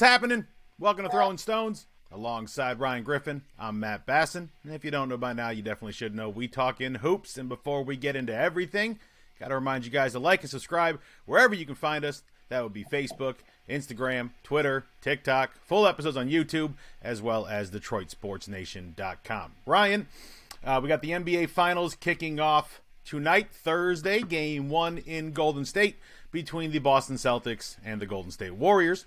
What's happening? Welcome to Throwing Stones. Alongside Ryan Griffin, I'm Matt Basson. And if you don't know by now, you definitely should know we talk in hoops. And before we get into everything, got to remind you guys to like and subscribe wherever you can find us. That would be Facebook, Instagram, Twitter, TikTok, full episodes on YouTube, as well as DetroitSportsNation.com. Ryan, uh, we got the NBA Finals kicking off tonight, Thursday, game one in Golden State between the Boston Celtics and the Golden State Warriors.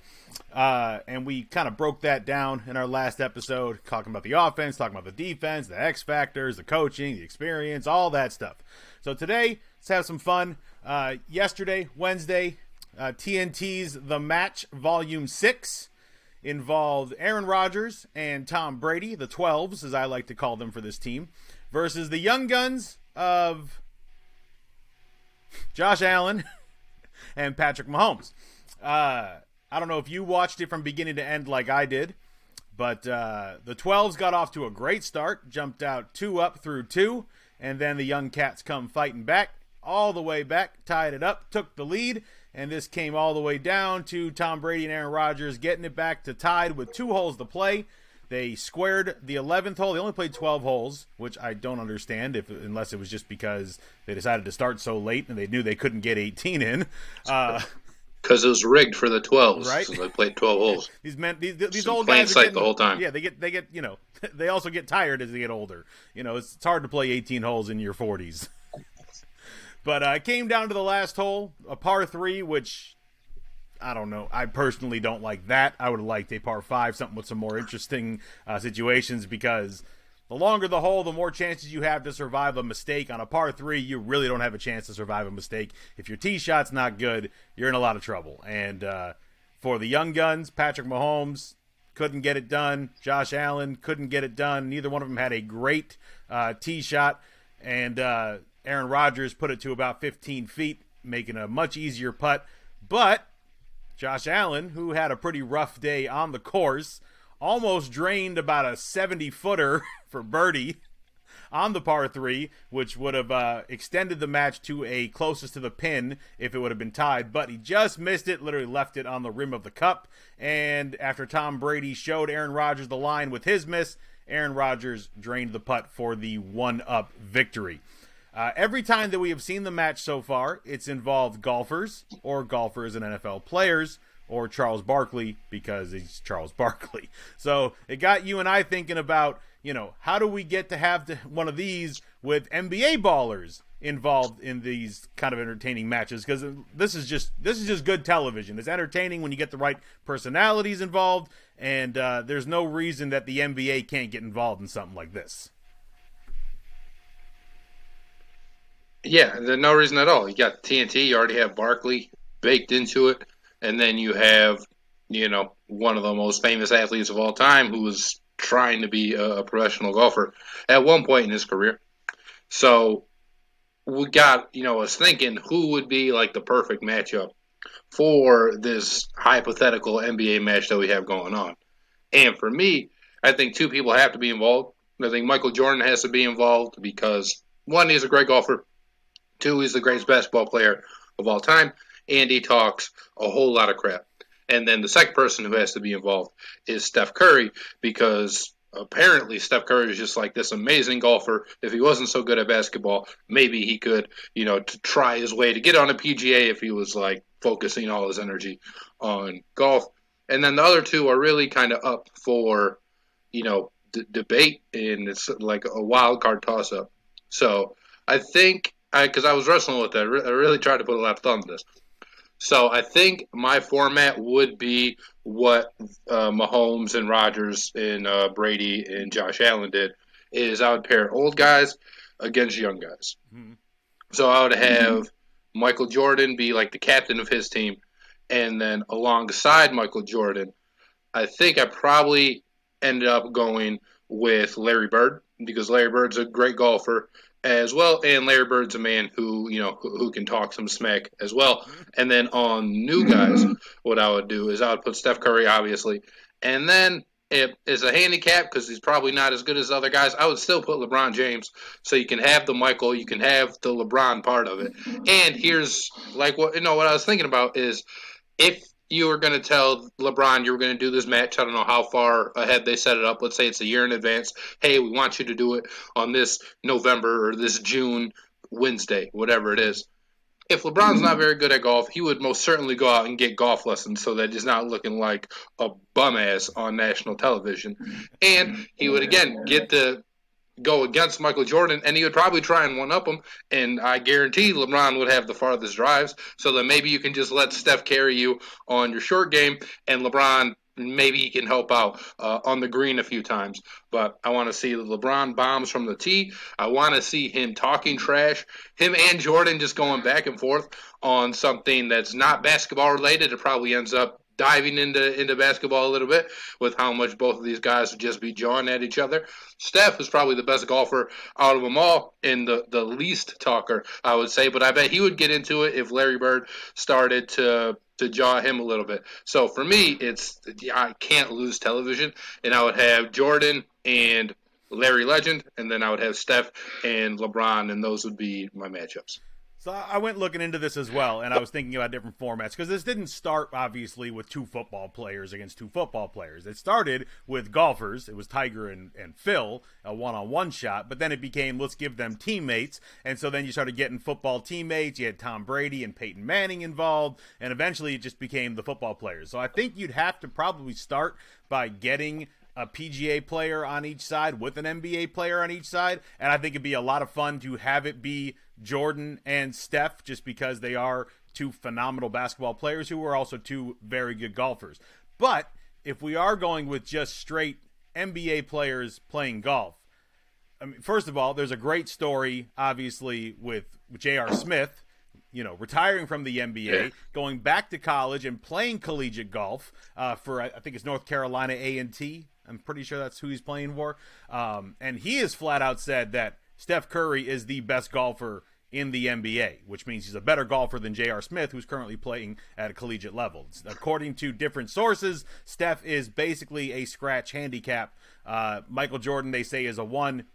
Uh, and we kind of broke that down in our last episode, talking about the offense, talking about the defense, the X factors, the coaching, the experience, all that stuff. So today, let's have some fun. Uh, yesterday, Wednesday, uh, TNT's The Match Volume 6 involved Aaron Rodgers and Tom Brady, the 12s, as I like to call them for this team, versus the Young Guns of Josh Allen and Patrick Mahomes. Uh, I don't know if you watched it from beginning to end like I did, but uh, the 12s got off to a great start, jumped out two up through two, and then the Young Cats come fighting back all the way back, tied it up, took the lead, and this came all the way down to Tom Brady and Aaron Rodgers getting it back to tied with two holes to play. They squared the 11th hole. They only played 12 holes, which I don't understand if unless it was just because they decided to start so late and they knew they couldn't get 18 in. Uh, because it was rigged for the 12s. Right. So they played 12 holes. these men, these, these old plain guys sight getting, the whole time. Yeah, they get they get you know they also get tired as they get older. You know, it's, it's hard to play 18 holes in your 40s. but uh, it came down to the last hole, a par three, which I don't know. I personally don't like that. I would have liked a par five, something with some more interesting uh, situations because the longer the hole, the more chances you have to survive a mistake. On a par three, you really don't have a chance to survive a mistake. If your tee shot's not good, you're in a lot of trouble. And uh, for the young guns, Patrick Mahomes couldn't get it done. Josh Allen couldn't get it done. Neither one of them had a great uh, tee shot. And uh, Aaron Rodgers put it to about 15 feet, making a much easier putt. But Josh Allen, who had a pretty rough day on the course, almost drained about a 70 footer for birdie on the par three, which would have uh, extended the match to a closest to the pin if it would have been tied. But he just missed it, literally left it on the rim of the cup. And after Tom Brady showed Aaron Rodgers the line with his miss, Aaron Rodgers drained the putt for the one up victory. Uh, every time that we have seen the match so far, it's involved golfers or golfers and NFL players or Charles Barkley because he's Charles Barkley. So it got you and I thinking about, you know, how do we get to have to, one of these with NBA ballers involved in these kind of entertaining matches because this is just this is just good television. It's entertaining when you get the right personalities involved, and uh, there's no reason that the NBA can't get involved in something like this. Yeah, there's no reason at all. You got TNT, you already have Barkley baked into it, and then you have, you know, one of the most famous athletes of all time who was trying to be a, professional golfer at one point in his career. So we got, you know, us thinking who would be like the perfect matchup for this hypothetical NBA match that we have going on. And for me, I think two people have to be involved. I think Michael Jordan has to be involved because one, he's a great golfer. Two, he's the greatest basketball player of all time, and he talks a whole lot of crap. And then the second person who has to be involved is Steph Curry because apparently Steph Curry is just like this amazing golfer. If he wasn't so good at basketball, maybe he could, you know, to try his way to get on a PGA if he was like focusing all his energy on golf. And then the other two are really kind of up for, you know, d- debate, and it's like a wild card toss up. So I think because I, was wrestling with that. I, really tried to put a lot of thought into this. So I think my format would be what uh, Mahomes and Rodgers and uh, Brady and Josh Allen did. Is I would pair old guys against young guys. Mhm. So I would have Michael Jordan be like the captain of his team, and then alongside Michael Jordan, I think I probably ended up going with Larry Bird because Larry Bird's a great golfer as well, and Larry Bird's a man who you know who, who can talk some smack as well. And then on new guys, what I would do is I would put Steph Curry, obviously, and then it is a handicap because he's probably not as good as other guys. I would still put LeBron James, so you can have the Michael, you can have the LeBron part of it. Mm-hmm. And here's like what you know what I was thinking about is if you were going to tell LeBron you were going to do this match. I don't know how far ahead they set it up. Let's say it's a year in advance. Hey, we want you to do it on this November or this June Wednesday, whatever it is. If LeBron's not very good at golf, he would most certainly go out and get golf lessons so that he's not looking like a bum ass on national television. And he would again get the go against Michael Jordan, and he would probably try and one up him. And I guarantee LeBron would have the farthest drives, so that maybe you can just let Steph carry you on your short game, and LeBron maybe he can help out uh, on the green a few times. But I want to see LeBron bombs from the tee. I want to see him talking trash. Him and Jordan just going back and forth on something that's not basketball related. It probably ends up diving into into basketball a little bit with how much both of these guys would just be jawing at each other. Steph is probably the best golfer out of them all and the, the least talker, I would say. But I bet he would get into it if Larry Bird started to to jaw him a little bit. So for me, it's I can't lose television, and I would have Jordan and Larry Legend, and then I would have Steph and LeBron, and those would be my matchups. So I went looking into this as well, and I was thinking about different formats because this didn't start obviously with two football players against two football players. It started with golfers. It was Tiger and, and Phil, a one-on-one shot, but then it became let's give them teammates, and so then you started getting football teammates. You had Tom Brady and Peyton Manning involved, and eventually it just became the football players. So I think you'd have to probably start by getting a PGA player on each side with an NBA player on each side, and I think it'd be a lot of fun to have it be Jordan and Steph just because they are two phenomenal basketball players who are also two very good golfers. But if we are going with just straight NBA players playing golf, I mean, first of all, there's a great story, obviously, with J.R. Smith, you know, retiring from the NBA, yeah. going back to college and playing collegiate golf uh, for I think it's North Carolina A and T. I'm pretty sure that's who he's playing for. Um, and he has flat out said that Steph Curry is the best golfer in the NBA, which means he's a better golfer than J.R. Smith, who's currently playing at a collegiate level. According to different sources, Steph is basically a scratch handicap. Uh, Michael Jordan, they say, is a one.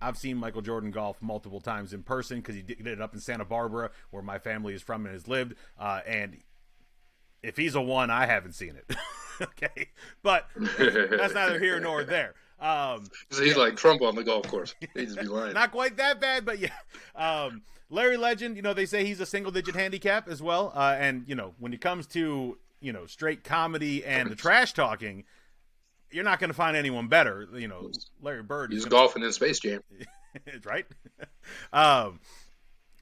I've seen Michael Jordan golf multiple times in person because he did it up in Santa Barbara, where my family is from and has lived. Uh, and if he's a one, I haven't seen it. okay, but that's neither here nor there. Um, so he's yeah. like Trump on the golf course. He just be lying. Not quite that bad, but yeah. Um, Larry Legend, you know, they say he's a single digit handicap as well. Uh, and, you know, when it comes to, you know, straight comedy and the trash talking, you're not going to find anyone better. You know, Larry Bird. He's golfing in Space Jam. right? um,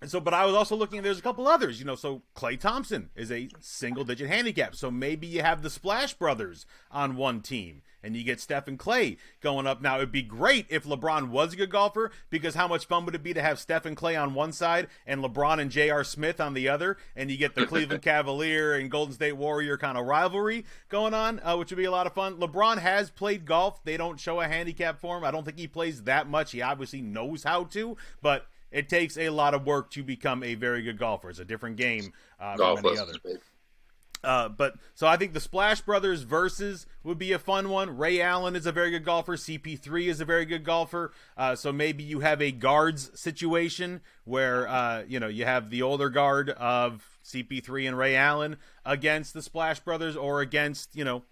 and so, but I was also looking. There's a couple others, you know. So Klay Thompson is a single-digit handicap. So maybe you have the Splash Brothers on one team, and you get Steph and Klay going up. Now it'd be great if LeBron was a good golfer, because how much fun would it be to have Steph and Klay on one side and LeBron and J.R. Smith on the other, and you get the Cleveland Cavalier and Golden State Warrior kind of rivalry going on, uh, which would be a lot of fun. LeBron has played golf. They don't show a handicap for him. I don't think he plays that much. He obviously knows how to, but it takes a lot of work to become a very good golfer. It's a different game uh, Golf from any other. Uh, but so I think the Splash Brothers versus would be a fun one. Ray Allen is a very good golfer. CP3 is a very good golfer. Uh, so maybe you have a guards situation where uh, you know you have the older guard of CP3 and Ray Allen against the Splash Brothers, or against you know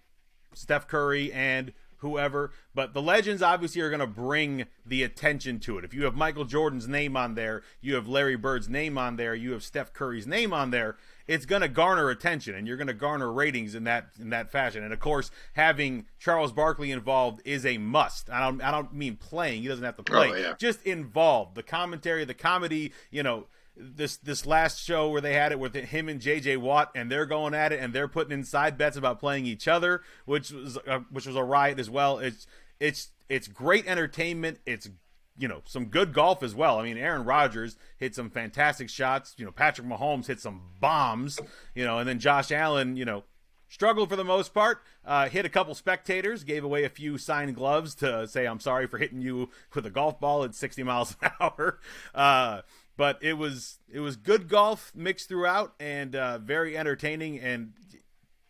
Steph Curry and whoever. But the legends obviously are going to bring the attention to it. If you have Michael Jordan's name on there, you have Larry Bird's name on there, you have Steph Curry's name on there, it's going to garner attention and you're going to garner ratings in that in that fashion. And of course, having Charles Barkley involved is a must. I don't I don't mean playing; he doesn't have to play. Oh, yeah. Just involved. The commentary, the comedy, you know, this this last show where they had it with him and JJ Watt, and they're going at it, and they're putting in side bets about playing each other, which was uh, which was a riot as well. It's it's it's great entertainment. It's you know some good golf as well. I mean, Aaron Rodgers hit some fantastic shots. You know, Patrick Mahomes hit some bombs. You know, and then Josh Allen, you know. Struggled for the most part. Uh, hit a couple spectators. Gave away a few signed gloves to say I'm sorry for hitting you with a golf ball at 60 miles an hour. Uh, but it was it was good golf mixed throughout and uh, very entertaining. And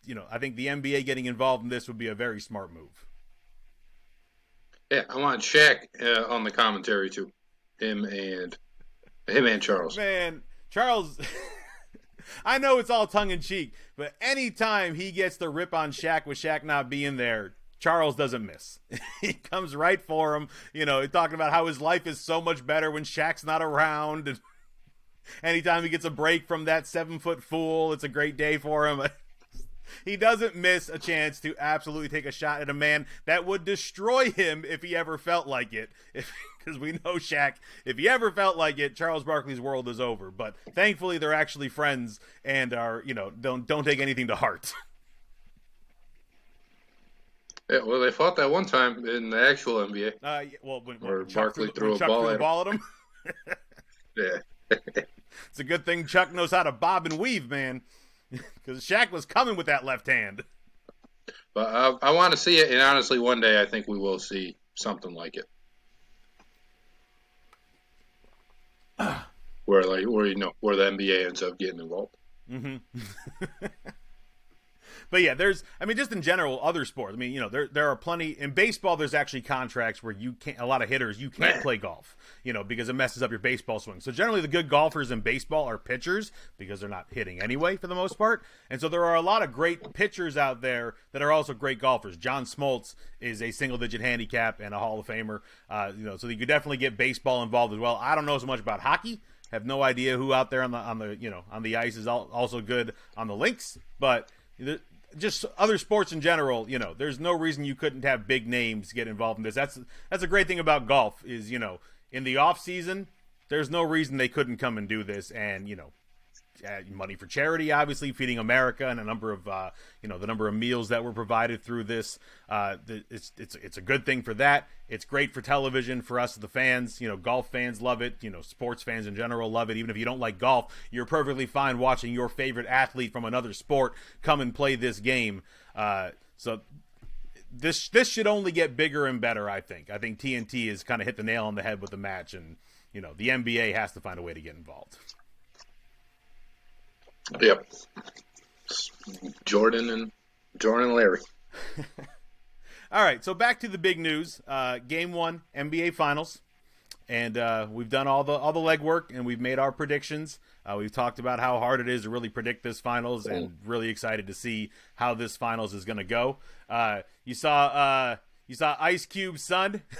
you know, I think the NBA getting involved in this would be a very smart move. Yeah, I want Shaq uh, on the commentary too. Him and him and Charles. Man, Charles. I know it's all tongue in cheek, but anytime he gets the rip on Shaq with Shaq not being there, Charles doesn't miss. he comes right for him. You know, talking about how his life is so much better when Shaq's not around. And anytime he gets a break from that seven foot fool, it's a great day for him. he doesn't miss a chance to absolutely take a shot at a man that would destroy him if he ever felt like it. Because we know Shaq, if he ever felt like it, Charles Barkley's world is over. But thankfully, they're actually friends and are you know don't don't take anything to heart. Yeah, well, they fought that one time in the actual NBA. Uh, well, when, Where when Chuck Barkley threw, threw a ball threw at ball at him. Yeah. It's a good thing Chuck knows how to bob and weave, man. Because Shaq was coming with that left hand. But I, I want to see it, and honestly, one day I think we will see something like it. where like where you know where the NBA ends up getting involved. Mm-hmm. But yeah, there's I mean just in general other sports. I mean, you know, there there are plenty in baseball there's actually contracts where you can't a lot of hitters you can't play golf, you know, because it messes up your baseball swing. So generally the good golfers in baseball are pitchers because they're not hitting anyway for the most part. And so there are a lot of great pitchers out there that are also great golfers. John Smoltz is a single digit handicap and a Hall of Famer. Uh, you know, so you could definitely get baseball involved as well. I don't know so much about hockey have no idea who out there on the on the you know on the ice is also good on the links, but just other sports in general, you know, there's no reason you couldn't have big names get involved in this. That's that's a great thing about golf is you know in the off season, there's no reason they couldn't come and do this and you know money for charity, obviously feeding America, and a number of uh, you know the number of meals that were provided through this. Uh, it's it's it's a good thing for that. It's great for television for us, the fans. You know, golf fans love it. You know, sports fans in general love it. Even if you don't like golf, you're perfectly fine watching your favorite athlete from another sport come and play this game. Uh, so this this should only get bigger and better. I think. I think TNT has kind of hit the nail on the head with the match, and you know the NBA has to find a way to get involved. Yep. Jordan and Jordan and Larry. All right, so back to the big news. Uh, game one, NBA Finals, and uh, we've done all the all the legwork and we've made our predictions. Uh, we've talked about how hard it is to really predict this finals, and really excited to see how this finals is going to go. Uh, you saw uh, you saw Ice Cube's son.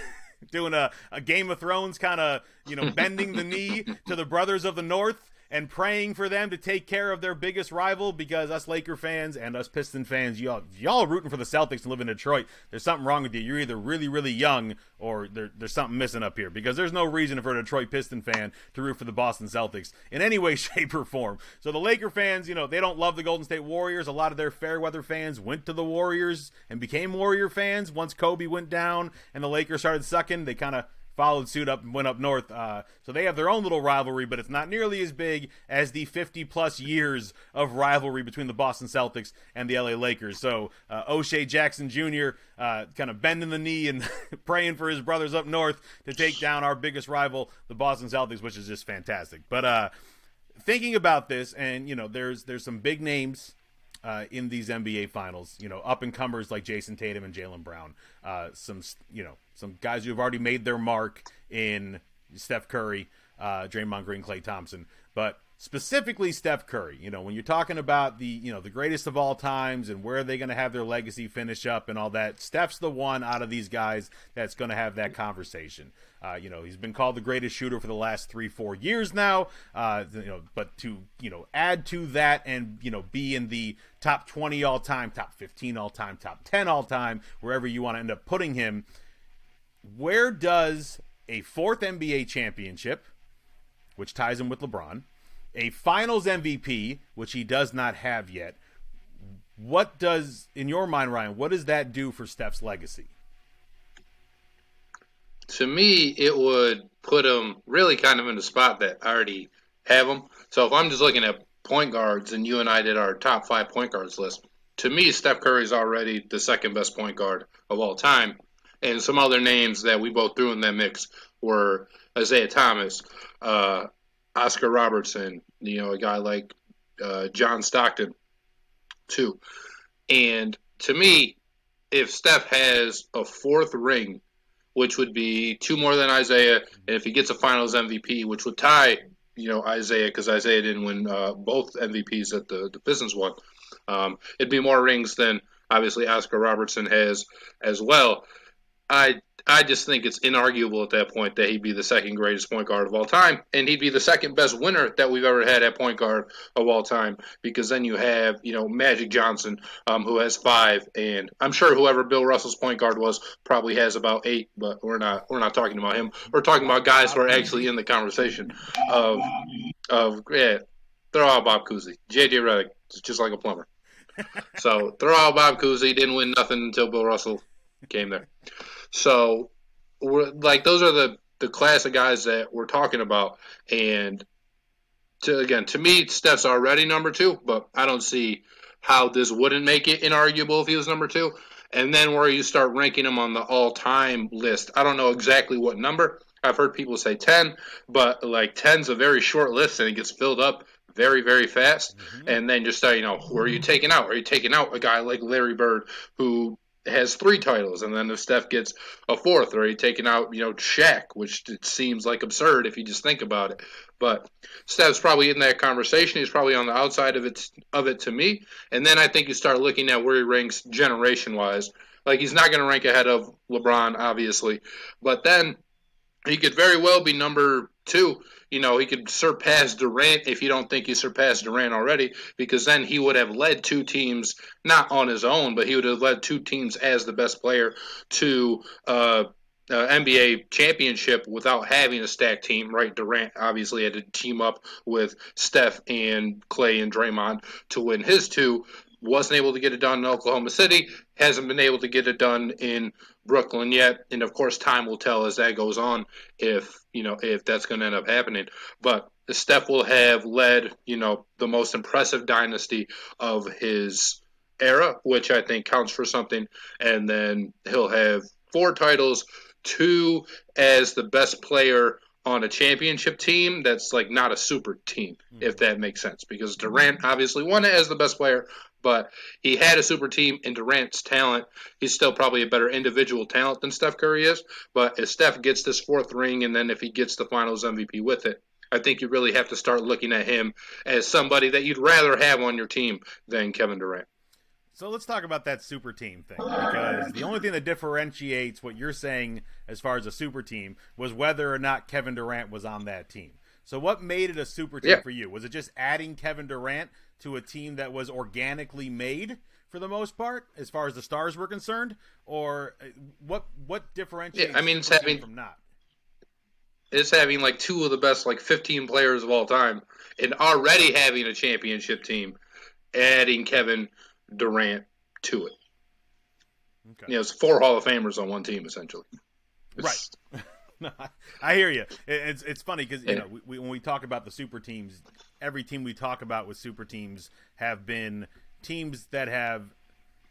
doing a, a Game of Thrones kind of, you know, bending the knee to the brothers of the North and praying for them to take care of their biggest rival because us Laker fans and us Piston fans, y'all, y'all rooting for the Celtics and live in Detroit. There's something wrong with you. You're either really, really young or there, there's something missing up here because there's no reason for a Detroit Piston fan to root for the Boston Celtics in any way, shape, or form. So the Laker fans, you know, they don't love the Golden State Warriors. A lot of their fair weather fans went to the Warriors and became Warrior fans once Kobe went down and the Lakers started sucking. They kind of followed suit up and went up north. Uh, so they have their own little rivalry, but it's not nearly as big as the 50 plus years of rivalry between the Boston Celtics and the LA Lakers. So uh, O'Shea Jackson Jr. Uh, kind of bending the knee and praying for his brothers up north to take down our biggest rival, the Boston Celtics, which is just fantastic. But uh, thinking about this, and you know, there's there's some big names uh, in these NBA finals. You know, up and comers like Jayson Tatum and Jaylen Brown. Uh, some, you know, some guys who have already made their mark in Steph Curry, uh, Draymond Green, Klay Thompson. But specifically Steph Curry. You know, when you're talking about the you know the greatest of all times and where are they going to have their legacy finish up and all that, Steph's the one out of these guys that's going to have that conversation. Uh, you know, he's been called the greatest shooter for the last three, four years now. Uh, you know, but to you know add to that and you know be in the top 20 all time, top 15 all time, top 10 all time, wherever you want to end up putting him. Where does a fourth NBA championship, which ties him with LeBron, a finals MVP, which he does not have yet. What does, in your mind, Ryan, what does that do for Steph's legacy? To me, it would put him really kind of in the spot that I already have him. So if I'm just looking at point guards and you and I did our top five point guards list, to me, Steph Curry is already the second best point guard of all time. And some other names that we both threw in that mix were Isiah Thomas, uh, Oscar Robertson, you know, a guy like uh, John Stockton, too. And to me, if Steph has a fourth ring, which would be two more than Isiah, and if he gets a Finals MVP, which would tie you know Isiah because Isiah didn't win uh, both MVPs that the the Pistons won. Um, it'd be more rings than obviously Oscar Robertson has as well. I I just think it's inarguable at that point that he'd be the second greatest point guard of all time, and he'd be the second best winner that we've ever had at point guard of all time. Because then you have, you know, Magic Johnson, um, who has five, and I'm sure whoever Bill Russell's point guard was probably has about eight. But we're not we're not talking about him. We're talking about guys who are actually in the conversation of of yeah. Throw all Bob Cousy, JJ Redick, just like a plumber. so throw all Bob Cousy. Didn't win nothing until Bill Russell came there. So, we're, like those are the the class of guys that we're talking about. And to again, to me, Steph's already number two, but I don't see how this wouldn't make it inarguable if he was number two. And then where you start ranking him on the all-time list, I don't know exactly what number. I've heard people say ten, but like ten's a very short list and it gets filled up very, very fast. Mm-hmm. And then just start, you know, who are you taking out? Are you taking out a guy like Larry Bird who has three titles, and then if Steph gets a fourth, or he taking out you know Shaq, which it seems like absurd if you just think about it. But Steph's probably in that conversation. He's probably on the outside of it of it to me. And then I think you start looking at where he ranks generation wise. Like he's not going to rank ahead of LeBron, obviously, but then he could very well be number two you know, he could surpass Durant if you don't think he surpassed Durant already, because then he would have led two teams, not on his own, but he would have led two teams as the best player to uh, uh, NBA championship without having a stacked team, right? Durant obviously had to team up with Steph and Klay and Draymond to win his two. Wasn't able to get it done in Oklahoma City. Hasn't been able to get it done in Brooklyn yet. And of course, time will tell as that goes on if you know if that's going to end up happening. But Steph will have led you know the most impressive dynasty of his era, which I think counts for something. And then he'll have four titles, two as the best player on a championship team that's like not a super team, hmm. if that makes sense. Because Durant obviously won it as the best player, but he had a super team in Durant's talent. He's still probably a better individual talent than Steph Curry is. But if Steph gets this fourth ring and then if he gets the finals MVP with it, I think you really have to start looking at him as somebody that you'd rather have on your team than Kevin Durant. So let's talk about that super team thing because the only thing that differentiates what you're saying as far as a super team was whether or not Kevin Durant was on that team. So what made it a super team yeah. for you? Was it just adding Kevin Durant to a team that was organically made for the most part, as far as the stars were concerned, or uh, what what differentiates? Yeah, I mean, it's having from not. It's having like two of the best like 15 players of all time, and already having a championship team, adding Kevin Durant to it. Okay. Yeah, it's four Hall of Famers on one team essentially. It's, right. I hear you. It's it's funny because you know we, we, when we talk about the super teams, every team we talk about with super teams have been teams that have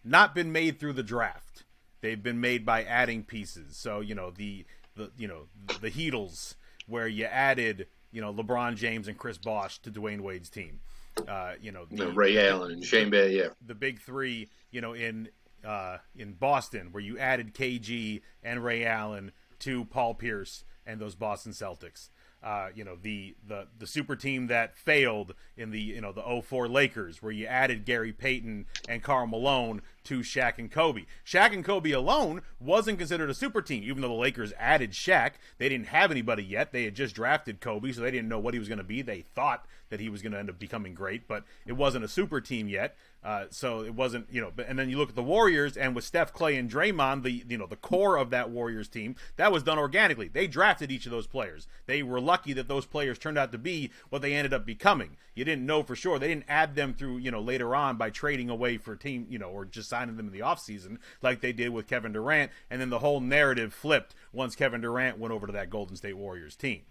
not been made through the draft. They've been made by adding pieces. So you know the the you know the Heatles where you added you know LeBron James and Chris Bosh to Dwyane Wade's team. Uh, you know the, Ray Allen and Shane Bay, yeah. The big three, you know, in uh, in Boston where you added KG and Ray Allen to Paul Pierce and those Boston Celtics. Uh, you know the, the the super team that failed in the you know the 04 Lakers where you added Gary Payton and Karl Malone to Shaq and Kobe. Shaq and Kobe alone wasn't considered a super team, even though the Lakers added Shaq. They didn't have anybody yet. They had just drafted Kobe, so they didn't know what he was going to be. They thought that he was going to end up becoming great, but it wasn't a super team yet. Uh, so it wasn't, you know. And then you look at the Warriors, and with Steph, Klay, and Draymond, the you know the core of that Warriors team, that was done organically. They drafted each of those players. They were lucky that those players turned out to be what they ended up becoming. You didn't know for sure. They didn't add them through, you know, later on by trading away for team, you know, or just signing them in the offseason like they did with Kevin Durant. And then the whole narrative flipped once Kevin Durant went over to that Golden State Warriors team.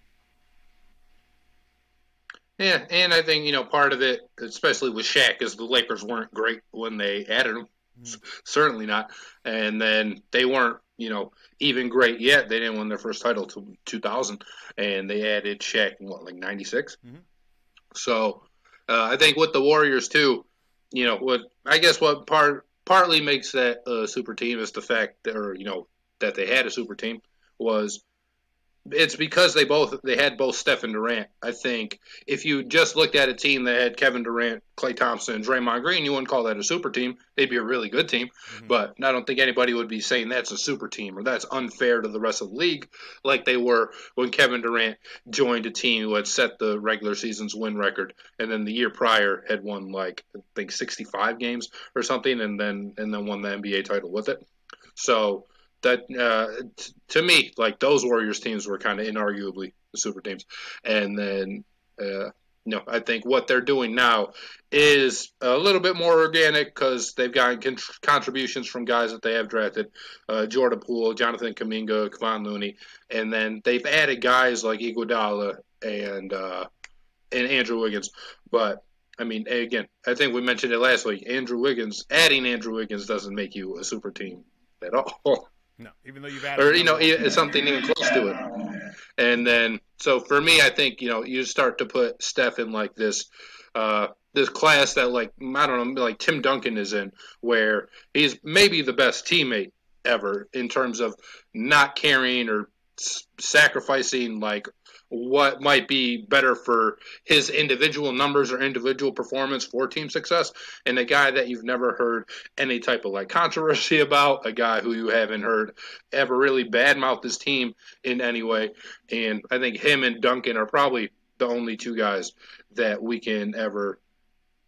Yeah, and I think you know part of it, especially with Shaq, is the Lakers weren't great when they added him. Mm-hmm. Certainly not, and then they weren't you know even great yet. They didn't win their first title till 2000, and they added Shaq in what like 96. Mm-hmm. So uh, I think with the Warriors too, you know what I guess what part partly makes that a super team is the fact that or you know that they had a super team was it's because they both they had both Steph and Durant. I think if you just looked at a team that had Kevin Durant, Klay Thompson, and Draymond Green, you wouldn't call that a super team. They'd be a really good team, mm-hmm. but I don't think anybody would be saying that's a super team or that's unfair to the rest of the league, like they were when Kevin Durant joined a team who had set the regular season's win record, and then the year prior had won like I think 65 games or something, and then and then won the NBA title with it. So that uh, t- to me, like those Warriors teams were kind of inarguably the super teams, and then. Uh, you know, I think what they're doing now is a little bit more organic because they've gotten con- contributions from guys that they have drafted, uh, Jordan Poole, Jonathan Kuminga, Kevon Looney, and then they've added guys like Iguodala and uh, and Andrew Wiggins. But I mean, again, I think we mentioned it last week. Andrew Wiggins, adding Andrew Wiggins doesn't make you a super team at all. No, even though you've added, or you know, something even close to it. And then, so for me, I think you know, you start to put Steph in like this, uh, this class that like I don't know, like Tim Duncan is in, where he's maybe the best teammate ever in terms of not caring or sacrificing like what might be better for his individual numbers or individual performance for team success, and a guy that you've never heard any type of like controversy about, a guy who you haven't heard ever really badmouth his team in any way. And I think him and Duncan are probably the only two guys that we can ever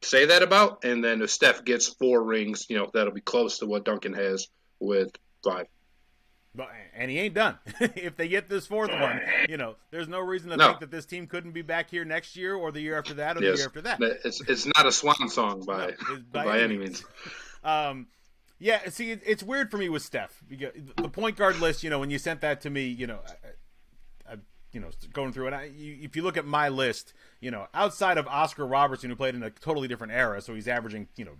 say that about. And then if Steph gets four rings, you know, that'll be close to what Duncan has with five. But, and he ain't done. if they get this fourth one, you know, there's no reason to no. think that this team couldn't be back here next year or the year after that or yes. the year after that. It's it's not a swan song by no, by, by, any means. um, yeah, see, it's weird for me with Steph. The point guard list, you know, when you sent that to me, you know, I, I, you know, going through it, I, you, if you look at my list, you know, outside of Oscar Robertson, who played in a totally different era, so he's averaging, you know,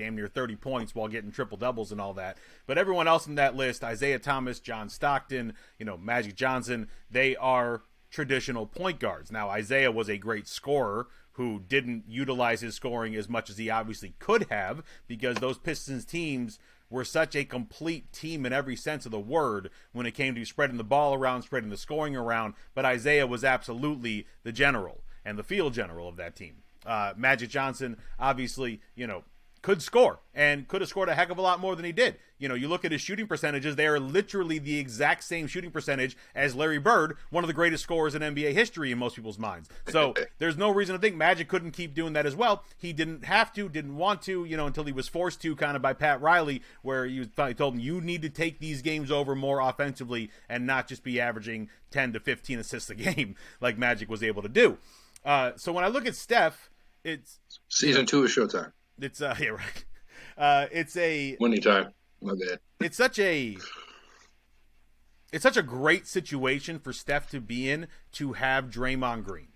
damn near 30 points while getting triple doubles and all that. But everyone else in that list, Isiah Thomas, John Stockton, you know, Magic Johnson, they are traditional point guards. Now, Isiah was a great scorer who didn't utilize his scoring as much as he obviously could have because those Pistons teams were such a complete team in every sense of the word when it came to spreading the ball around, spreading the scoring around. But Isiah was absolutely the general and the field general of that team. Uh, Magic Johnson, obviously, you know, could score and could have scored a heck of a lot more than he did. You know, you look at his shooting percentages, they are literally the exact same shooting percentage as Larry Bird, one of the greatest scorers in NBA history in most people's minds. So there's no reason to think Magic couldn't keep doing that as well. He didn't have to, didn't want to, you know, until he was forced to, kind of by Pat Riley, where he was finally told him, you need to take these games over more offensively and not just be averaging 10 to 15 assists a game like Magic was able to do. Uh, so when I look at Steph, it's season two of Showtime. It's uh yeah right. Uh, it's a winning time. My bad. It's such a it's such a great situation for Steph to be in to have Draymond Green,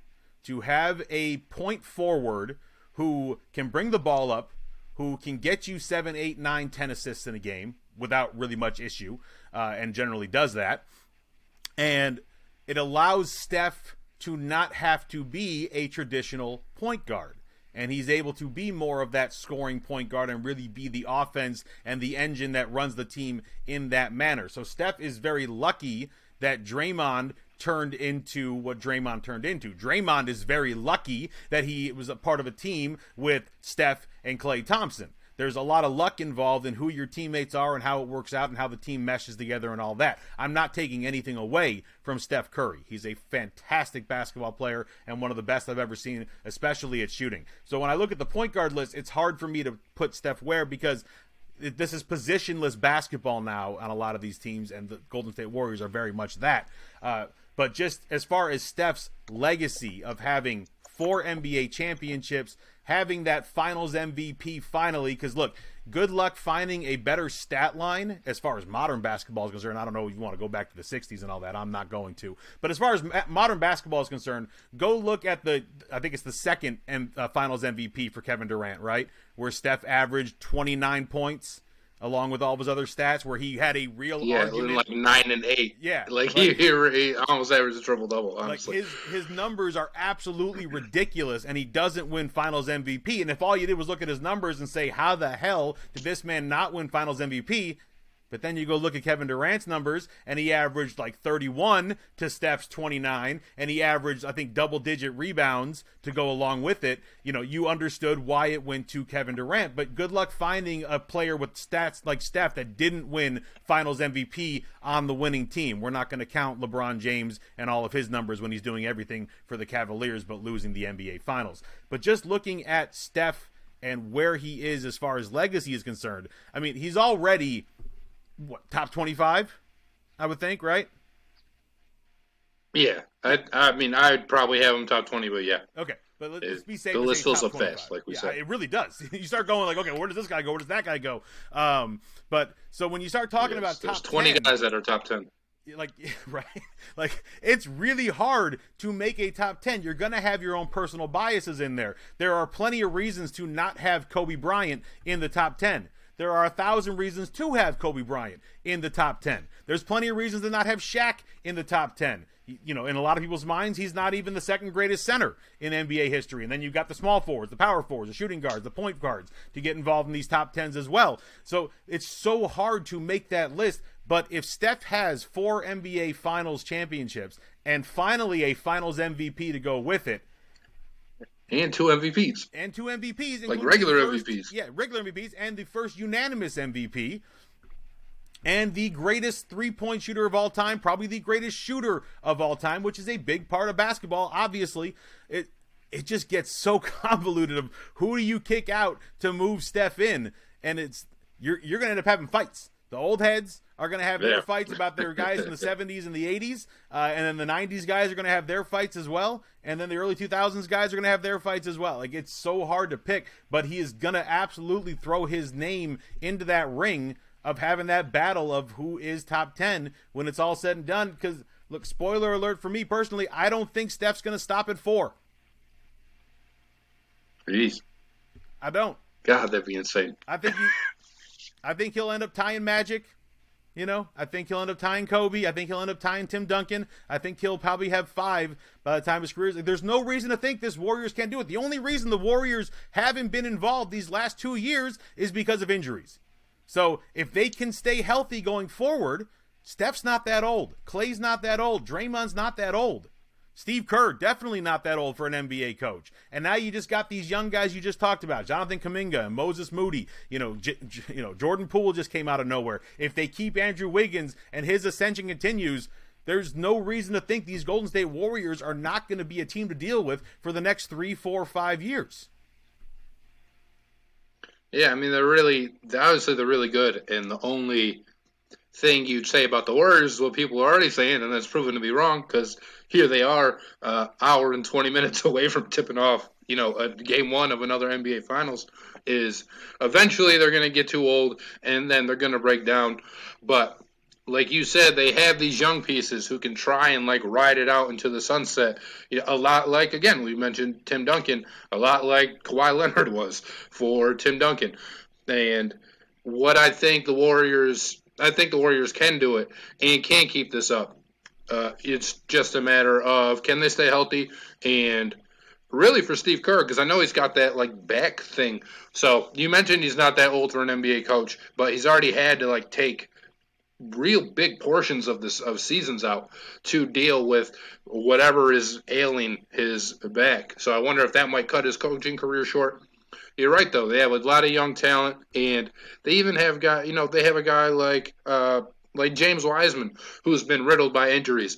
to have a point forward who can bring the ball up, who can get you seven, eight, nine, ten assists in a game without really much issue, uh, and generally does that. And it allows Steph to not have to be a traditional point guard and he's able to be more of that scoring point guard and really be the offense and the engine that runs the team in that manner. So Steph is very lucky that Draymond turned into what Draymond turned into. Draymond is very lucky that he was a part of a team with Steph and Klay Thompson there's a lot of luck involved in who your teammates are and how it works out and how the team meshes together and all that. I'm not taking anything away from Steph Curry. He's a fantastic basketball player and one of the best I've ever seen, especially at shooting. So when I look at the point guard list, it's hard for me to put Steph where because this is positionless basketball now on a lot of these teams, and the Golden State Warriors are very much that. Uh, but just as far as Steph's legacy of having four NBA championships having that finals MVP finally. Because look, good luck finding a better stat line as far as modern basketball is concerned. I don't know if you want to go back to the 60s and all that. I'm not going to. But as far as modern basketball is concerned, go look at the, I think it's the second M- uh, finals MVP for Kevin Durant, right? Where Steph averaged 29 points along with all of his other stats, where he had a real yeah, argument. like nine and eight. Yeah, like he, he, almost averaged a triple double. Honestly, like his his numbers are absolutely ridiculous, and he doesn't win Finals MVP. And if all you did was look at his numbers and say, "How the hell did this man not win Finals MVP?" But then you go look at Kevin Durant's numbers, and he averaged like 31 to Steph's 29, and he averaged, I think, double digit rebounds to go along with it. You know, you understood why it went to Kevin Durant, but good luck finding a player with stats like Steph that didn't win finals MVP on the winning team. We're not going to count LeBron James and all of his numbers when he's doing everything for the Cavaliers but losing the NBA finals. But just looking at Steph and where he is as far as legacy is concerned, I mean, he's already what top 25 i would think right? Yeah i i mean i'd probably have him top 20 but yeah. Okay but let's it, be safe the list feels so fast like we yeah, said. it really does. You start going like okay where does this guy go? Where does that guy go? Um but so when you start talking yes, about top 20 10, guys that are top 10 like right? Like it's really hard to make a top 10 you're gonna have your own personal biases in there. There are plenty of reasons to not have kobe bryant in the top 10 there are a thousand reasons to have Kobe Bryant in the top 10. There's plenty of reasons to not have Shaq in the top 10. You know, in a lot of people's minds, he's not even the second greatest center in NBA history. And then you've got the small forwards, the power forwards, the shooting guards, the point guards to get involved in these top 10s as well. So it's so hard to make that list. But if Steph has four NBA Finals championships and finally a Finals MVP to go with it, and two MVPs. And two MVPs. Like regular first, MVPs. Yeah, regular MVPs. And the first unanimous MVP. And the greatest three point shooter of all time, probably the greatest shooter of all time, which is a big part of basketball, obviously. It it just gets so convoluted of who do you kick out to move Steph in, and it's you're you're gonna end up having fights. The old heads are going to have yeah. their fights about their guys in the 70s and the 80s, uh, and then the 90s guys are going to have their fights as well, and then the early 2000s guys are going to have their fights as well. Like it's so hard to pick, but he is going to absolutely throw his name into that ring of having that battle of who is top 10 when it's all said and done. Because look, spoiler alert for me personally, I don't think Steph's going to stop at four. Jeez. I don't. God, that'd be insane. I think he, I think he'll end up tying Magic. You know, I think he'll end up tying Kobe. I think he'll end up tying Tim Duncan. I think he'll probably have five by the time his career. There's no reason to think this Warriors can't do it. The only reason the Warriors haven't been involved these last two years is because of injuries. So if they can stay healthy going forward, Steph's not that old. Klay's not that old. Draymond's not that old. Steve Kerr, definitely not that old for an NBA coach. And now you just got these young guys you just talked about, Jonathan Kuminga and Moses Moody. You know, J- J- you know, Jordan Poole just came out of nowhere. If they keep Andrew Wiggins and his ascension continues, there's no reason to think these Golden State Warriors are not going to be a team to deal with for the next three, four, five years. Yeah, I mean they're really obviously they're really good, and the only thing you'd say about the Warriors is what people are already saying, and that's proven to be wrong because here they are, uh, hour and 20 minutes away from tipping off, you know, a game one of another NBA Finals. Is eventually they're going to get too old and then they're going to break down. But like you said, they have these young pieces who can try and like ride it out into the sunset. You know, a lot like again we mentioned Tim Duncan, a lot like Kawhi Leonard was for Tim Duncan, and what I think the Warriors, I think the Warriors can do it and can keep this up. Uh, it's just a matter of can they stay healthy and really for Steve Kerr because I know he's got that like back thing. So you mentioned he's not that old for an NBA coach, but he's already had to like take real big portions of this of seasons out to deal with whatever is ailing his back. So I wonder if that might cut his coaching career short. You're right though. They have a lot of young talent, and they even have guy. You know, they have a guy like uh, like James Wiseman, who's been riddled by injuries,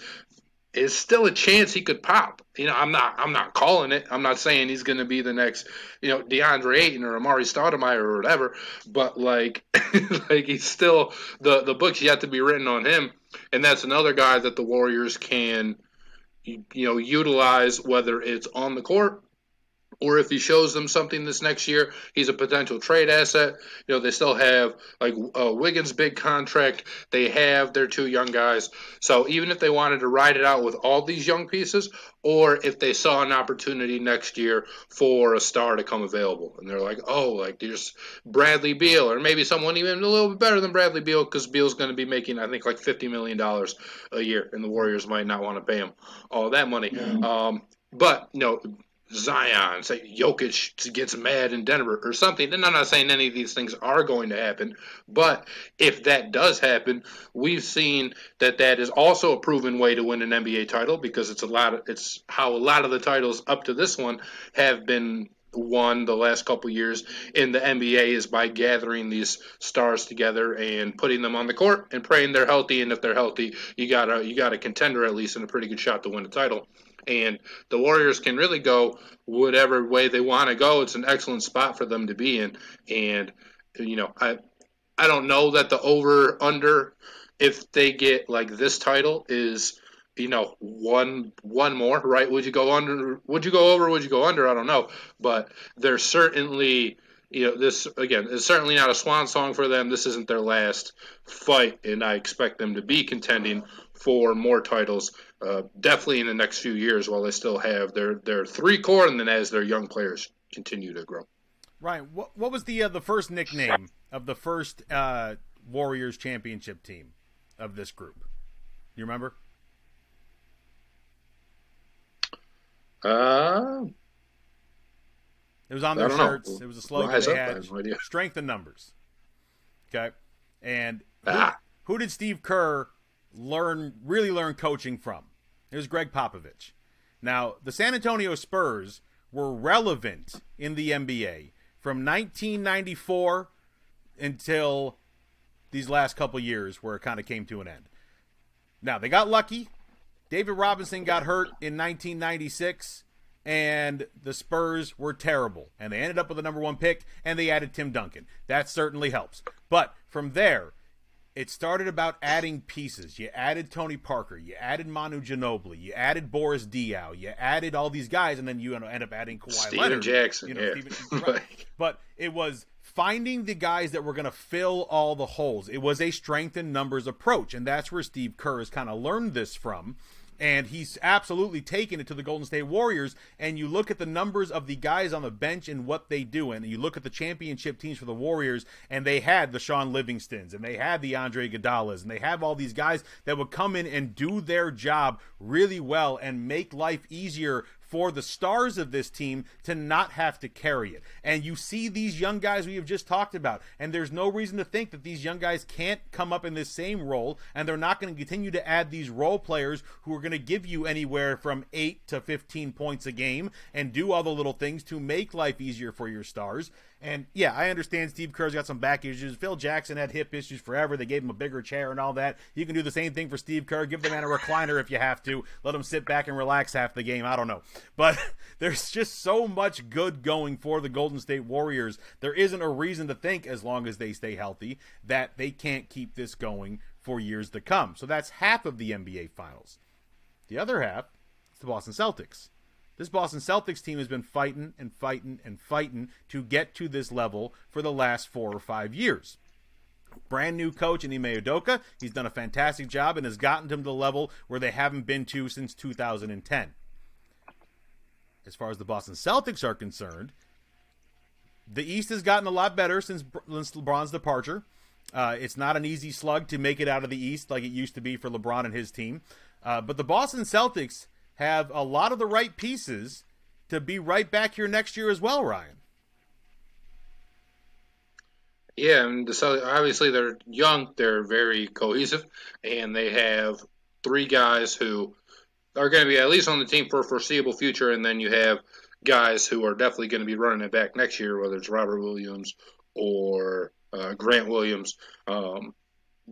is still a chance he could pop. You know, I'm not I'm not calling it. I'm not saying he's going to be the next, you know, DeAndre Ayton or Amar'e Stoudemire or whatever. But like, like he's still the the books yet to be written on him, and that's another guy that the Warriors can, you know, utilize whether it's on the court or if he shows them something this next year, he's a potential trade asset. You know, they still have like uh, Wiggins' big contract. They have their two young guys. So even if they wanted to ride it out with all these young pieces, or if they saw an opportunity next year for a star to come available, and they're like, oh, like there's Bradley Beal, or maybe someone even a little bit better than Bradley Beal, because Beal's going to be making, I think, like fifty million dollars a year, and the Warriors might not want to pay him all that money. Um, but you know, Zion, say Jokic gets mad in Denver or something. And I'm not saying any of these things are going to happen, but if that does happen, we've seen that that is also a proven way to win an NBA title because it's a lot of it's how a lot of the titles up to this one have been won the last couple years in the NBA is by gathering these stars together and putting them on the court and praying they're healthy. And if they're healthy, you got a you got a contender at least and a pretty good shot to win a title and the Warriors can really go whatever way they want to go. It's an excellent spot for them to be in, and you know, I I don't know that the over under if they get like this title is you know one one more right? Would you go under would you go over would you go under? I don't know. But they're certainly you know this again is certainly not a swan song for them. This isn't their last fight and i expect them to be contending for more titles uh, definitely in the next few years while they still have their their three core and then as their young players continue to grow. Right. What what was the uh, the first nickname of the first uh, Warriors championship team of this group? You remember? Uh, it was on their shirts. Know. It was a slogan Rise they had. No Strength in numbers. Okay. And ah. who, who did Steve Kerr learn really learn coaching from. Was Gregg Popovich. Now, the San Antonio Spurs were relevant in the NBA from 1994 until these last couple years where it kind of came to an end. Now, they got lucky. David Robinson got hurt in 1996 and the Spurs were terrible. And they ended up with the number one pick, and they added Tim Duncan. That certainly helps. But from there, it started about adding pieces. You added Tony Parker, you added Manu Ginobili, you added Boris Diaw, you added all these guys, and then you end up adding Kawhi Steven Leonard. Jackson, you know, yeah. Steven, right. but it was finding the guys that were going to fill all the holes. It was a strength in numbers approach, and that's where Steve Kerr has kind of learned this from and he's absolutely taken it to the Golden State Warriors. And you look at the numbers of the guys on the bench and what they do, and you look at the championship teams for the Warriors, and they had the Sean Livingstons, and they had the Andre Iguodalas, and they have all these guys that would come in and do their job really well and make life easier for the stars of this team to not have to carry it. And you see these young guys we have just talked about, and there's no reason to think that these young guys can't come up in this same role, and they're not going to continue to add these role players who are going to give you anywhere from 8 to 15 points a game and do all the little things to make life easier for your stars. And yeah, I understand Steve Kerr's got some back issues. Phil Jackson had hip issues forever. They gave him a bigger chair and all that. You can do the same thing for Steve Kerr. Give the man a recliner if you have to. Let him sit back and relax half the game. I don't know. But there's just so much good going for the Golden State Warriors. There isn't a reason to think, as long as they stay healthy, that they can't keep this going for years to come. So that's half of the NBA Finals. The other half is the Boston Celtics. This Boston Celtics team has been fighting and fighting and fighting to get to this level for the last four or five years. Brand new coach in Ime Udoka. He's done a fantastic job and has gotten them to the level where they haven't been to since 2010. As far as the Boston Celtics are concerned, the East has gotten a lot better since, LeBron's departure. Uh, it's not an easy slug to make it out of the East like it used to be for LeBron and his team. Uh, but the Boston Celtics have a lot of the right pieces to be right back here next year as well, Ryan. Yeah, and so obviously they're young, they're very cohesive, and they have three guys who are going to be at least on the team for a foreseeable future, and then you have guys who are definitely going to be running it back next year, whether it's Robert Williams or uh, Grant Williams, um,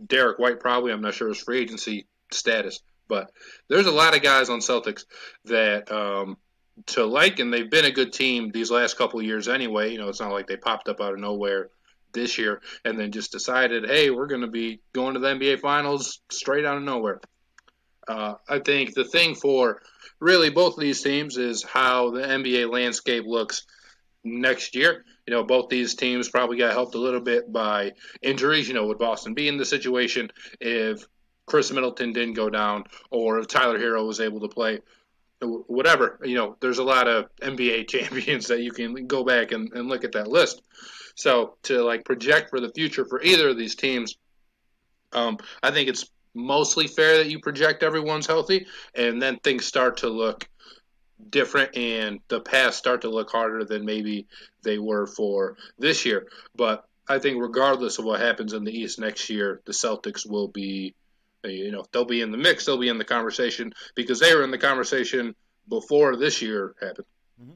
Derrick White, probably. I'm not sure his free agency status. But there's a lot of guys on Celtics that um, to like, and they've been a good team these last couple years anyway. You know, it's not like they popped up out of nowhere this year and then just decided, hey, we're going to be going to the NBA Finals straight out of nowhere. Uh, I think the thing for really both of these teams is how the NBA landscape looks next year. You know, both these teams probably got helped a little bit by injuries. You know, with Boston being the situation, if Khris Middleton didn't go down, or Tyler Herro was able to play, whatever. You know, there's a lot of NBA champions that you can go back and, and look at that list. So to like project for the future for either of these teams, um, I think it's mostly fair that you project everyone's healthy, and then things start to look different and the past start to look harder than maybe they were for this year. But I think regardless of what happens in the East next year, the Celtics will be, you know, they'll be in the mix, they'll be in the conversation because they were in the conversation before this year happened. Mm-hmm.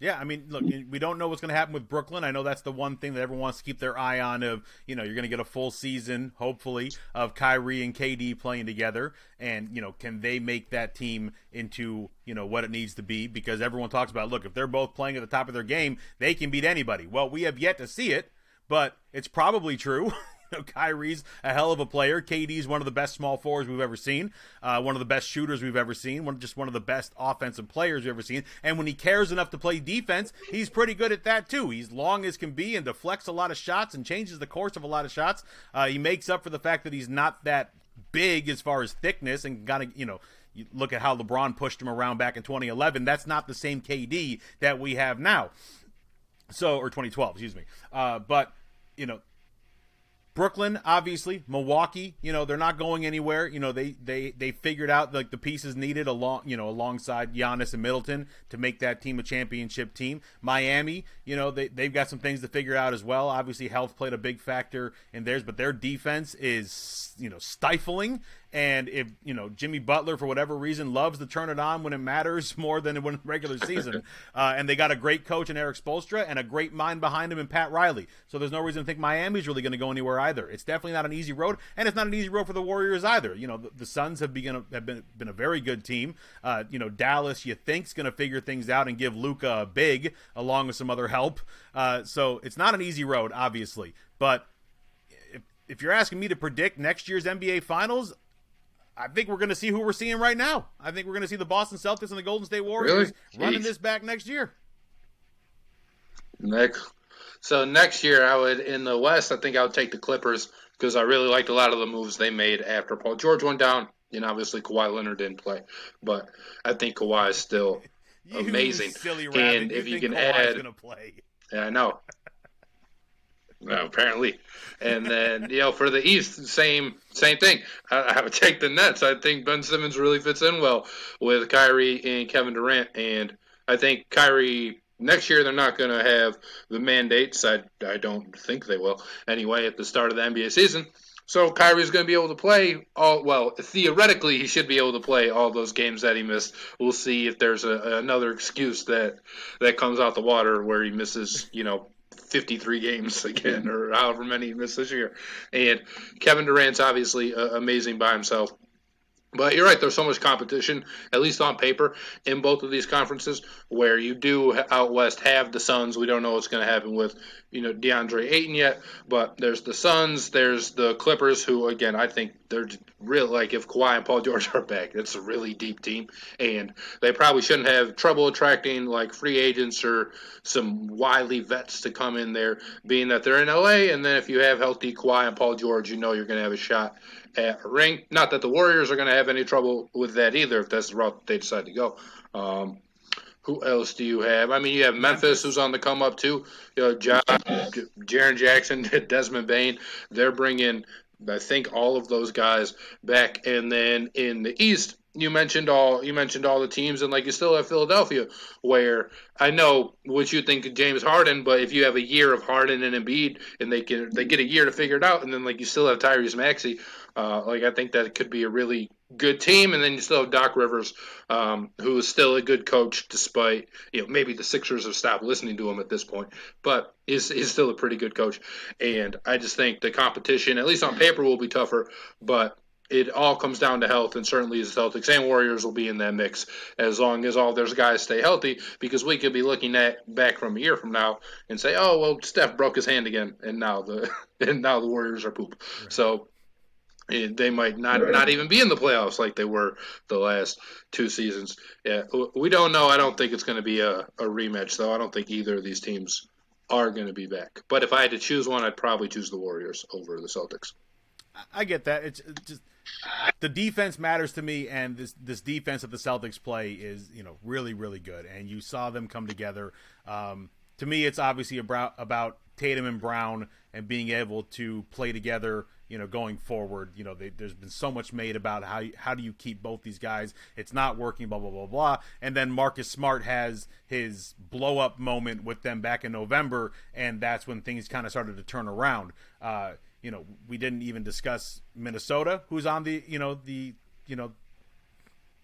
Yeah, I mean, look, we don't know what's going to happen with Brooklyn. I know that's the one thing that everyone wants to keep their eye on. Of you know, you're going to get a full season, hopefully, of Kyrie and KD playing together, and you know, can they make that team into you know what it needs to be? Because everyone talks about, look, if they're both playing at the top of their game, they can beat anybody. Well, we have yet to see it, but it's probably true. know, Kyrie's a hell of a player. KD's one of the best small forwards we've ever seen, uh, one of the best shooters we've ever seen, one just one of the best offensive players we've ever seen. And when he cares enough to play defense, he's pretty good at that too. He's long as can be and deflects a lot of shots and changes the course of a lot of shots. Uh, he makes up for the fact that he's not that big as far as thickness and got to you know you look at how LeBron pushed him around back in 2011. That's not the same KD that we have now. So, or 2012, excuse me. Uh, but you know, Brooklyn, obviously, Milwaukee, you know, they're not going anywhere. You know, they they they figured out like the pieces needed along, you know, alongside Giannis and Middleton to make that team a championship team. Miami, you know, they they've got some things to figure out as well. Obviously, health played a big factor in theirs, but their defense is, you know, stifling and if you know Jimmy Butler for whatever reason loves to turn it on when it matters more than when regular season, uh, and they got a great coach in Erik Spoelstra and a great mind behind him in Pat Riley, so there's no reason to think Miami's really going to go anywhere either. It's definitely not an easy road, and it's not an easy road for the Warriors either. You know the, the Suns have begun have been been a very good team. Uh, you know Dallas, you think's going to figure things out and give Luka a big along with some other help. Uh, so it's not an easy road, obviously, but if you're asking me to predict next year's NBA Finals, I think we're going to see who we're seeing right now. I think we're going to see the Boston Celtics and the Golden State Warriors really? running this back next year. Next, so next year I would in the West. I think I would take the Clippers because I really liked a lot of the moves they made after Paul George went down. And obviously Kawhi Leonard didn't play, but I think Kawhi is still amazing. and if you, you can Kawhi's add, yeah, I know. Apparently. And then you know for the East, same same thing. I, I would take the Nets. I think Ben Simmons really fits in well with Kyrie and Kevin Durant, and I think Kyrie next year they're not going to have the mandates. I I don't think they will anyway at the start of the NBA season. So Kyrie's going to be able to play all well. Theoretically, he should be able to play all those games that he missed. We'll see if there's a, another excuse that that comes out the water where he misses, you know, 53 games again, or however many he missed this year. And Kevin Durant's obviously uh, amazing by himself. But you're right. There's so much competition, at least on paper, in both of these conferences. Where you do out west have the Suns. We don't know what's going to happen with you know DeAndre Ayton yet, but there's the Suns. There's the Clippers, who again I think they're real. Like if Kawhi and Paul George are back, it's a really deep team, and they probably shouldn't have trouble attracting like free agents or some wily vets to come in there, being that they're in LA. And then if you have healthy Kawhi and Paul George, you know you're going to have a shot at a ring. Not that the Warriors are going to have any trouble with that either if that's the route they decide to go. Um, who else do you have? I mean, you have Memphis, who's on the come up too. You know, John, Jaren Jackson, Desmond Bane. They're bringing, I think, all of those guys back. And then in the East, you mentioned all you mentioned all the teams, and like you still have Philadelphia, where I know what you think of James Harden, but if you have a year of Harden and Embiid, and they can they get a year to figure it out, and then like you still have Tyrese Maxey, uh, like I think that could be a really good team, and then you still have Doc Rivers, um, who is still a good coach, despite you know maybe the Sixers have stopped listening to him at this point, but he's, he's still a pretty good coach. And I just think the competition, at least on paper, will be tougher, but it all comes down to health, and certainly the Celtics and Warriors will be in that mix as long as all those guys stay healthy. Because we could be looking at back from a year from now and say, "Oh, well, Steph broke his hand again, and now the and now the Warriors are poop." Right. So they might not right. not even be in the playoffs like they were the last two seasons. Yeah, we don't know. I don't think it's going to be a, a rematch, though. I don't think either of these teams are going to be back. But if I had to choose one, I'd probably choose the Warriors over the Celtics. I get that. It's just the defense matters to me, and this this defense that the Celtics play is you know really really good, and you saw them come together. Um, to me, it's obviously about about Tatum and Brown and being able to play together you know, going forward. You know, they, there's been so much made about how how do you keep both these guys? It's not working, blah blah blah blah. And then Marcus Smart has his blow up moment with them back in November, and that's when things kind of started to turn around. Uh, you know, we didn't even discuss Minnesota, who's on the you know the you know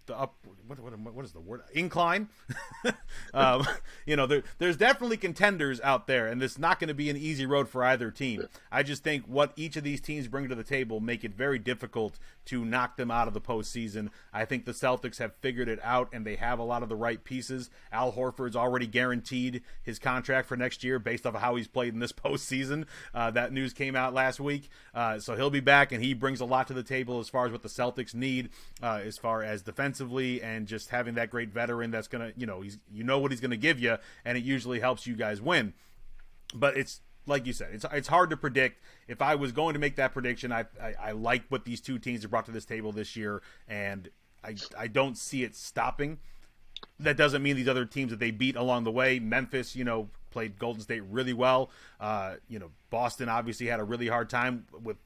the up what, what, what is the word? Incline? Um, you know there, there's definitely contenders out there and it's not going to be an easy road for either team. I just think what each of these teams bring to the table make it very difficult to knock them out of the postseason. I think the celtics have figured it out and they have a lot of the right pieces. Al horford's already guaranteed his contract for next year based off of how he's played in this postseason. Uh, that news came out last week. Uh, so he'll be back and he brings a lot to the table as far as what the celtics need uh, as far as defense defensively and just having that great veteran that's gonna you know he's you know what he's gonna give you and it usually helps you guys win. But it's like you said it's it's hard to predict. If i was going to make that prediction i i, I like what these two teams have brought to this table this year and i i don't see it stopping. That doesn't mean these other teams that they beat along the way memphis you know played golden state really well. Uh you know boston obviously had a really hard time with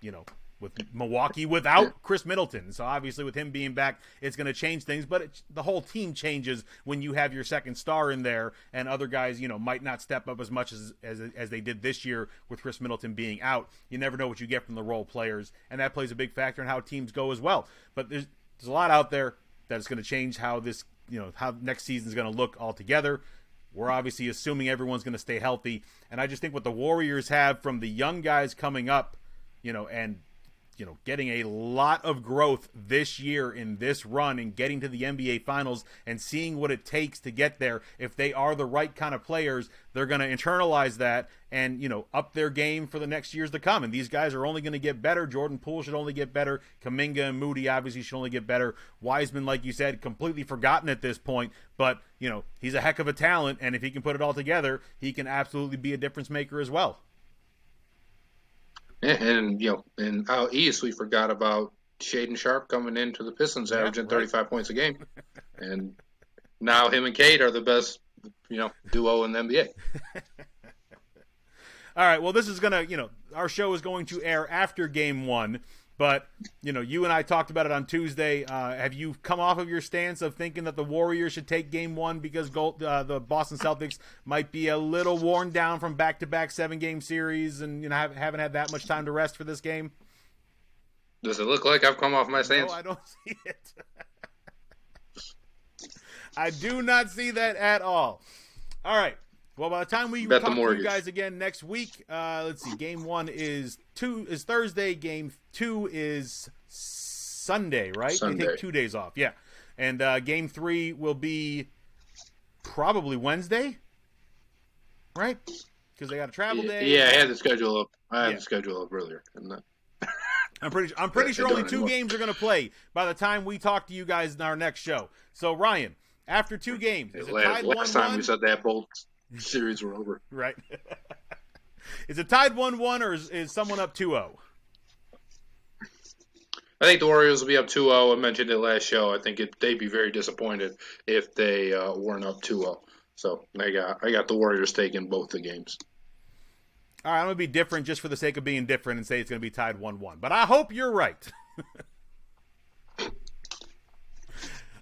you know with Milwaukee without Khris Middleton. So obviously, with him being back, it's going to change things. But it, the whole team changes when you have your second star in there, and other guys, you know, might not step up as much as as, as they did this year with Khris Middleton being out. You never know what you get from the role players, and that plays a big factor in how teams go as well. But there's there's a lot out there that is going to change how this, you know, how next season is going to look altogether. We're obviously assuming everyone's going to stay healthy, and I just think what the Warriors have from the young guys coming up, you know, and you know, getting a lot of growth this year in this run and getting to the NBA Finals and seeing what it takes to get there. If they are the right kind of players, they're going to internalize that and, you know, up their game for the next years to come. And these guys are only going to get better. Jordan Poole should only get better. Kuminga and Moody obviously should only get better. Wiseman, like you said, completely forgotten at this point, but, you know, he's a heck of a talent. And if he can put it all together, he can absolutely be a difference maker as well. And, you know, in out east, we forgot about Shaedon Sharpe coming into the Pistons, yeah, averaging right. 35 points a game. and now him and Cade are the best, you know, duo in the NBA. All right. Well, this is going to, you know, our show is going to air after game one. But you know, you and I talked about it on Tuesday. Uh, have you come off of your stance of thinking that the Warriors should take Game One because Gold, uh, the Boston Celtics might be a little worn down from back-to-back seven-game series, and you know have, haven't had that much time to rest for this game? Does it look like I've come off my stance? No, I don't see it. I do not see that at all. All right. Well, by the time we talk to you guys again next week, uh, let's see. Game one is two is Thursday. Game two is Sunday, right? Sunday. They take two days off. Yeah, and uh, game three will be probably Wednesday, right? Because they got a travel yeah, day. Yeah, I had the schedule up. I had yeah. the schedule up earlier. I'm pretty. I'm pretty sure only two anymore. games are going to play by the time we talk to you guys in our next show. So Ryan, after two games, is it last, tied last time we said that both series were over. Right. is it tied 1 1 or is, is someone up 2 0? I think the Warriors will be up 2 0. I mentioned it last show. I think it, they'd be very disappointed if they uh, weren't up 2 0. So I got I got the Warriors taking both the games. All right, I'm gonna be different just for the sake of being different and say it's gonna be tied one one. But I hope you're right. All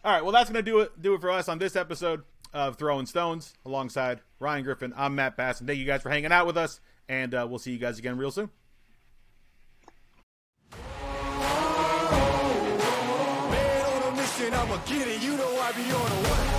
right, well that's gonna do it do it for us on this episode of Throwing Stones alongside Ryan Griffin. I'm Matt Bass, and thank you guys for hanging out with us, and uh, we'll see you guys again real soon. Man, on a mission, I'ma get it. You know I be on a